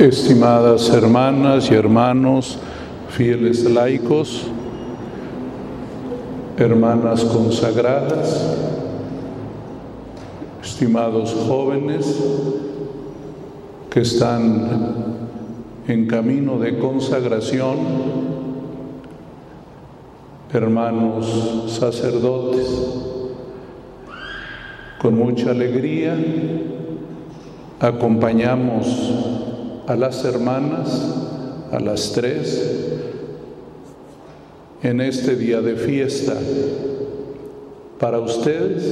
Estimadas hermanas y hermanos, fieles laicos, hermanas consagradas, estimados jóvenes que están en camino de consagración, hermanos sacerdotes, con mucha alegría acompañamos a las hermanas, a las tres, en este día de fiesta para ustedes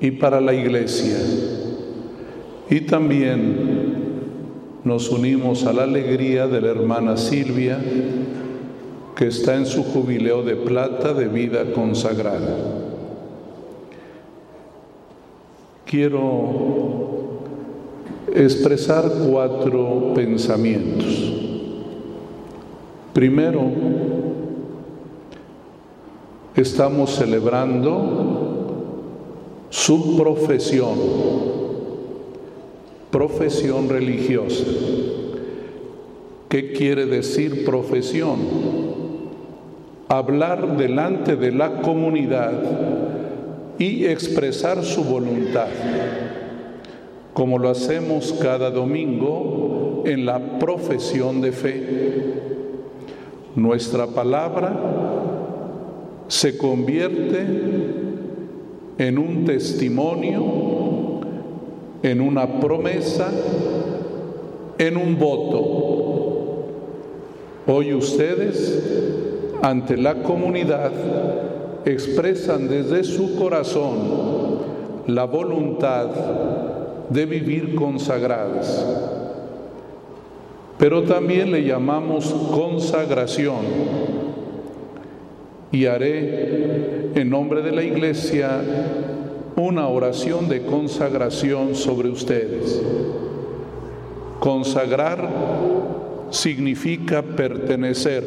y para la iglesia. Y también nos unimos a la alegría de la hermana Silvia, que está en su jubileo de plata de vida consagrada. Quiero expresar cuatro pensamientos. Primero, estamos celebrando su profesión, profesión religiosa. ¿Qué quiere decir profesión? Hablar delante de la comunidad y expresar su voluntad como lo hacemos cada domingo en la profesión de fe. Nuestra palabra se convierte en un testimonio, en una promesa, en un voto. Hoy ustedes, ante la comunidad, expresan desde su corazón la voluntad de vivir consagradas. Pero también le llamamos consagración. Y haré en nombre de la iglesia una oración de consagración sobre ustedes. Consagrar significa pertenecer.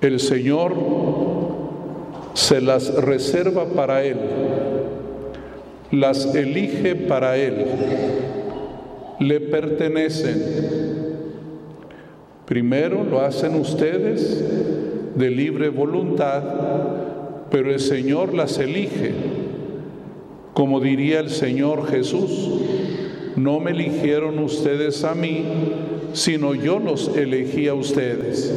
El Señor se las reserva para Él las elige para Él, le pertenecen. Primero lo hacen ustedes de libre voluntad, pero el Señor las elige. Como diría el Señor Jesús, no me eligieron ustedes a mí, sino yo los elegí a ustedes.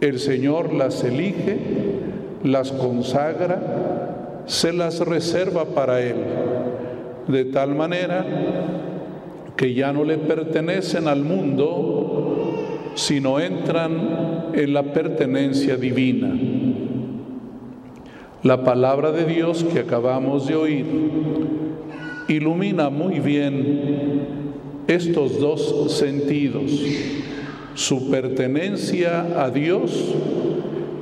El Señor las elige, las consagra, se las reserva para Él, de tal manera que ya no le pertenecen al mundo, sino entran en la pertenencia divina. La palabra de Dios que acabamos de oír ilumina muy bien estos dos sentidos, su pertenencia a Dios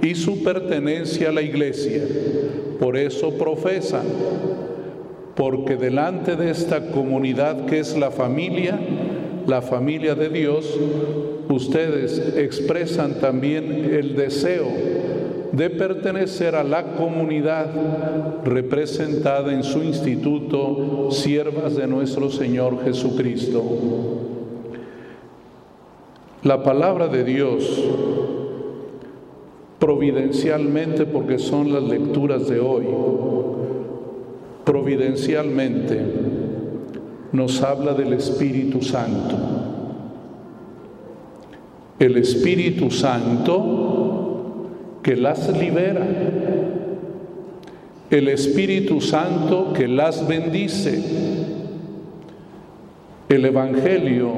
y su pertenencia a la iglesia. Por eso profesan, porque delante de esta comunidad que es la familia, la familia de Dios, ustedes expresan también el deseo de pertenecer a la comunidad representada en su instituto, siervas de nuestro Señor Jesucristo. La palabra de Dios providencialmente, porque son las lecturas de hoy, providencialmente nos habla del Espíritu Santo. El Espíritu Santo que las libera. El Espíritu Santo que las bendice. El Evangelio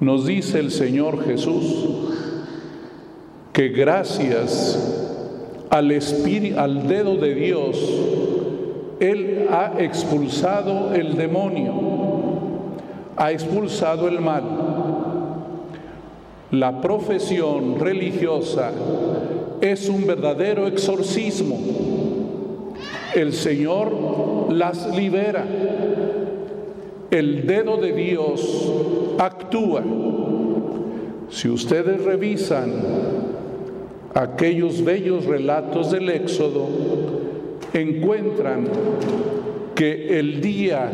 nos dice el Señor Jesús, que gracias al, espíritu, al dedo de Dios, Él ha expulsado el demonio, ha expulsado el mal. La profesión religiosa es un verdadero exorcismo. El Señor las libera. El dedo de Dios actúa. Si ustedes revisan aquellos bellos relatos del Éxodo, encuentran que el día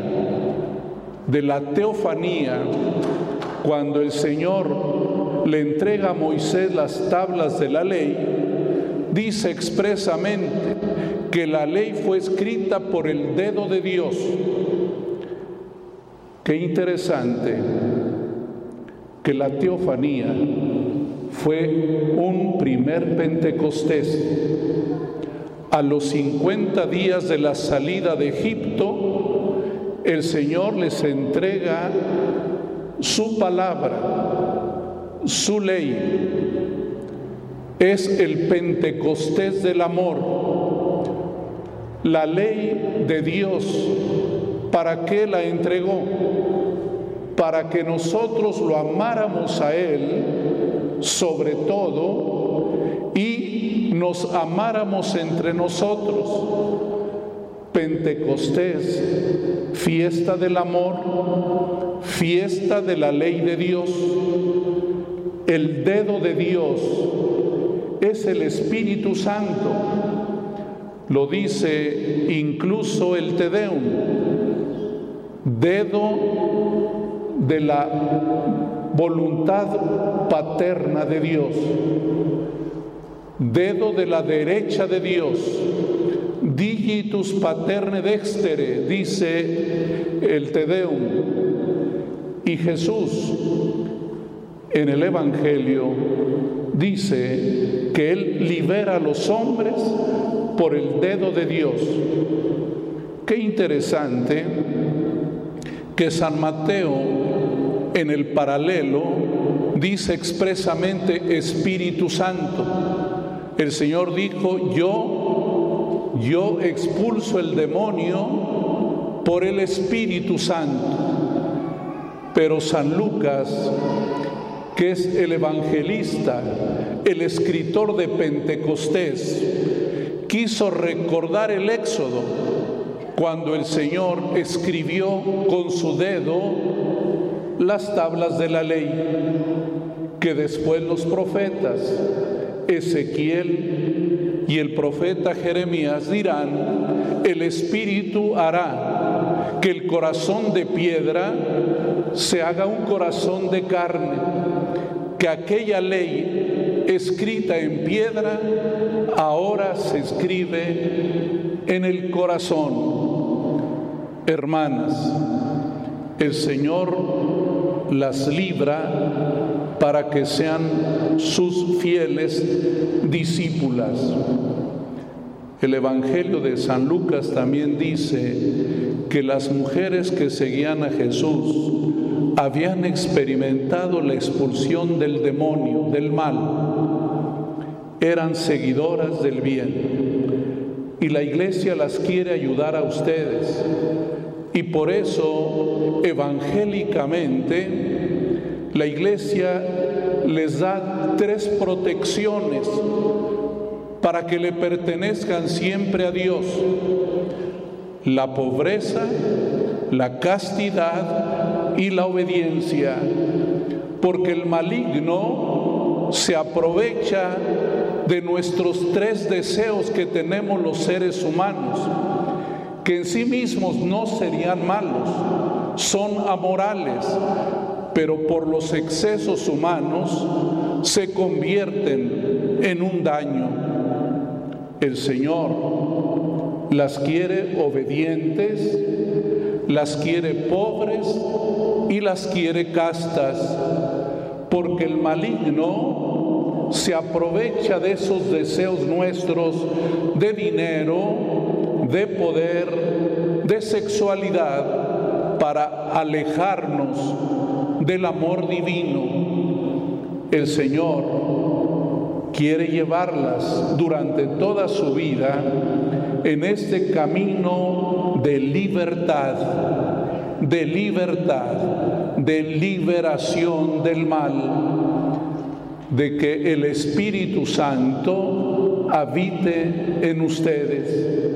de la teofanía, cuando el Señor le entrega a Moisés las tablas de la ley, dice expresamente que la ley fue escrita por el dedo de Dios. Qué interesante que la teofanía fue un primer Pentecostés. A los 50 días de la salida de Egipto, el Señor les entrega su palabra, su ley. Es el Pentecostés del amor. La ley de Dios, ¿para qué la entregó? Para que nosotros lo amáramos a Él sobre todo y nos amáramos entre nosotros. Pentecostés, fiesta del amor, fiesta de la ley de Dios. El dedo de Dios es el Espíritu Santo. Lo dice incluso el Tedeum. Dedo de la voluntad paterna de Dios. Dedo de la derecha de Dios digitus paterne dextere, dice el Tedeum. Y Jesús en el Evangelio dice que Él libera a los hombres por el dedo de Dios. Qué interesante que San Mateo en el paralelo dice expresamente Espíritu Santo. El Señor dijo, yo yo expulso el demonio por el Espíritu Santo. Pero San Lucas, que es el evangelista, el escritor de Pentecostés, quiso recordar el éxodo cuando el Señor escribió con su dedo las tablas de la ley, que después los profetas, Ezequiel, y el profeta Jeremías dirán, el Espíritu hará que el corazón de piedra se haga un corazón de carne, que aquella ley escrita en piedra ahora se escribe en el corazón. Hermanas, el Señor las libra para que sean sus fieles discípulas. El Evangelio de San Lucas también dice que las mujeres que seguían a Jesús habían experimentado la expulsión del demonio, del mal. Eran seguidoras del bien. Y la iglesia las quiere ayudar a ustedes. Y por eso, evangélicamente, la iglesia les da tres protecciones para que le pertenezcan siempre a Dios. La pobreza, la castidad y la obediencia. Porque el maligno se aprovecha de nuestros tres deseos que tenemos los seres humanos, que en sí mismos no serían malos, son amorales, pero por los excesos humanos se convierten en un daño. El Señor las quiere obedientes, las quiere pobres y las quiere castas, porque el maligno se aprovecha de esos deseos nuestros de dinero, de poder, de sexualidad, para alejarnos del amor divino, el Señor quiere llevarlas durante toda su vida en este camino de libertad, de libertad, de liberación del mal, de que el Espíritu Santo habite en ustedes.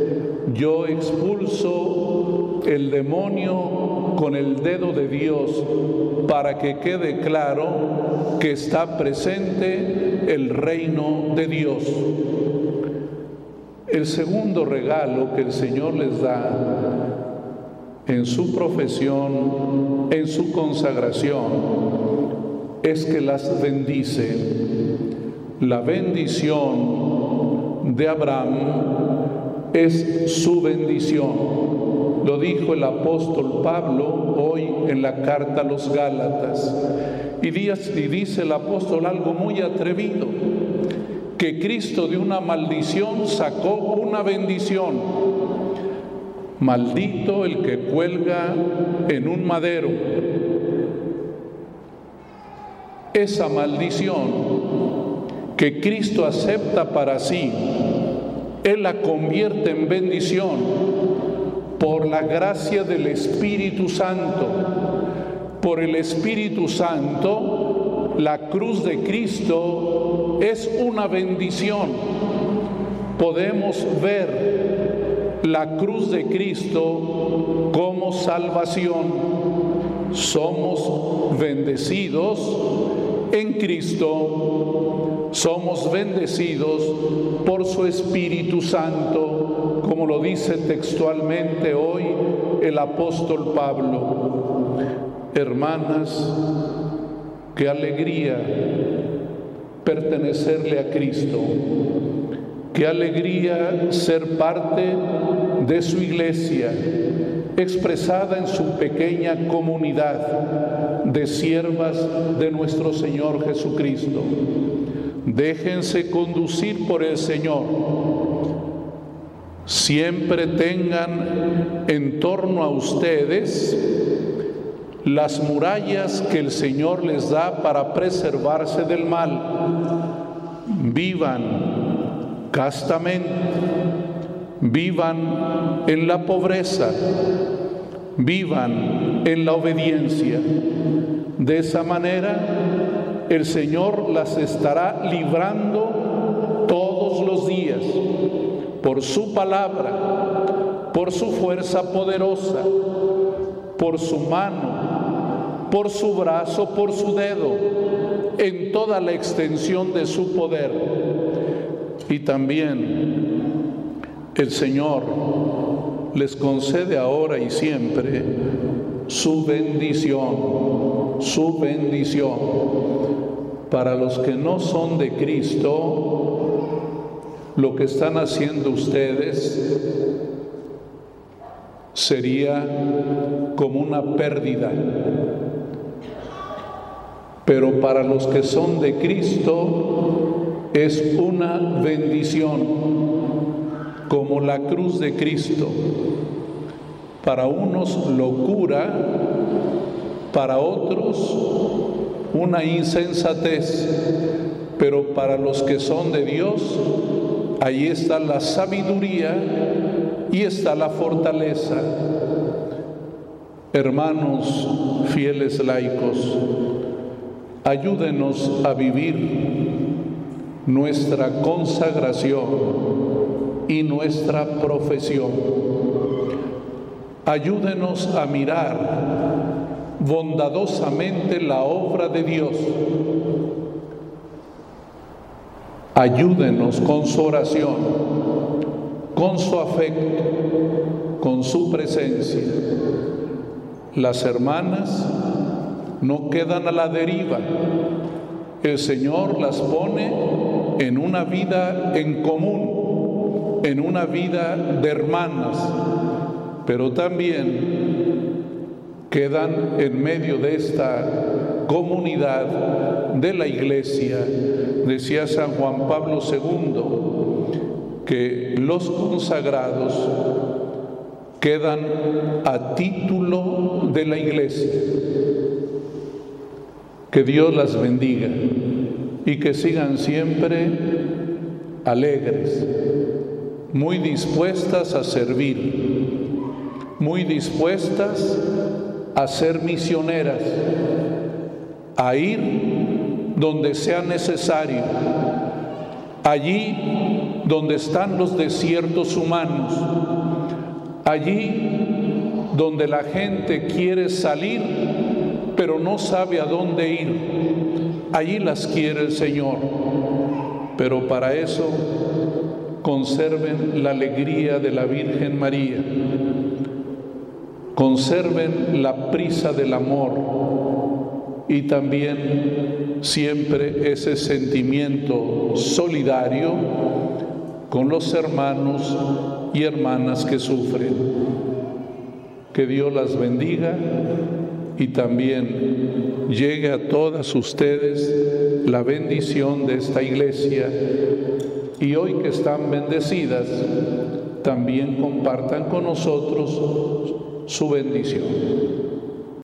Yo expulso el demonio con el dedo de Dios para que quede claro que está presente el reino de Dios. El segundo regalo que el Señor les da en su profesión en su consagración es que las bendice. La bendición de Abraham es su bendición. Lo dijo el apóstol Pablo hoy en la carta a los Gálatas. Y dice el apóstol algo muy atrevido, que Cristo de una maldición sacó una bendición. Maldito el que cuelga en un madero. Esa maldición que Cristo acepta para sí, Él la convierte en bendición por la gracia del Espíritu Santo. Por el Espíritu Santo, la cruz de Cristo es una bendición. Podemos ver la cruz de Cristo como salvación. Somos bendecidos en Cristo somos bendecidos por su Espíritu Santo, como lo dice textualmente hoy el apóstol Pablo. Hermanas, qué alegría pertenecerle a Cristo, qué alegría ser parte de su iglesia, expresada en su pequeña comunidad de siervas de nuestro Señor Jesucristo. Déjense conducir por el Señor. Siempre tengan en torno a ustedes las murallas que el Señor les da para preservarse del mal. Vivan castamente, vivan en la pobreza, vivan en la obediencia. De esa manera el Señor las estará librando todos los días por su palabra, por su fuerza poderosa, por su mano, por su brazo, por su dedo, en toda la extensión de su poder. Y también el Señor les concede ahora y siempre su bendición, su bendición. Para los que no son de Cristo, lo que están haciendo ustedes sería como una pérdida. Pero para los que son de Cristo es una bendición, como la cruz de Cristo para unos locura, para otros una insensatez, pero para los que son de Dios, ahí está la sabiduría y está la fortaleza. Hermanos fieles laicos, ayúdenos a vivir nuestra consagración y nuestra profesión Ayúdenos a mirar bondadosamente la obra de Dios. Ayúdenos con su oración, con su afecto, con su presencia. Las hermanas no quedan a la deriva. El Señor las pone en una vida en común, en una vida de hermanas, pero también quedan en medio de esta comunidad de la iglesia. Decía San Juan Pablo II que los consagrados quedan a título de la iglesia. Que Dios las bendiga y que sigan siempre alegres, muy dispuestas a servir muy dispuestas a ser misioneras, a ir donde sea necesario, allí donde están los desiertos humanos, allí donde la gente quiere salir pero no sabe a dónde ir, allí las quiere el Señor. Pero para eso conserven la alegría de la Virgen María conserven la prisa del amor y también siempre ese sentimiento solidario con los hermanos y hermanas que sufren. Que Dios las bendiga y también llegue a todas ustedes la bendición de esta iglesia y hoy que están bendecidas, también compartan con nosotros su bendición.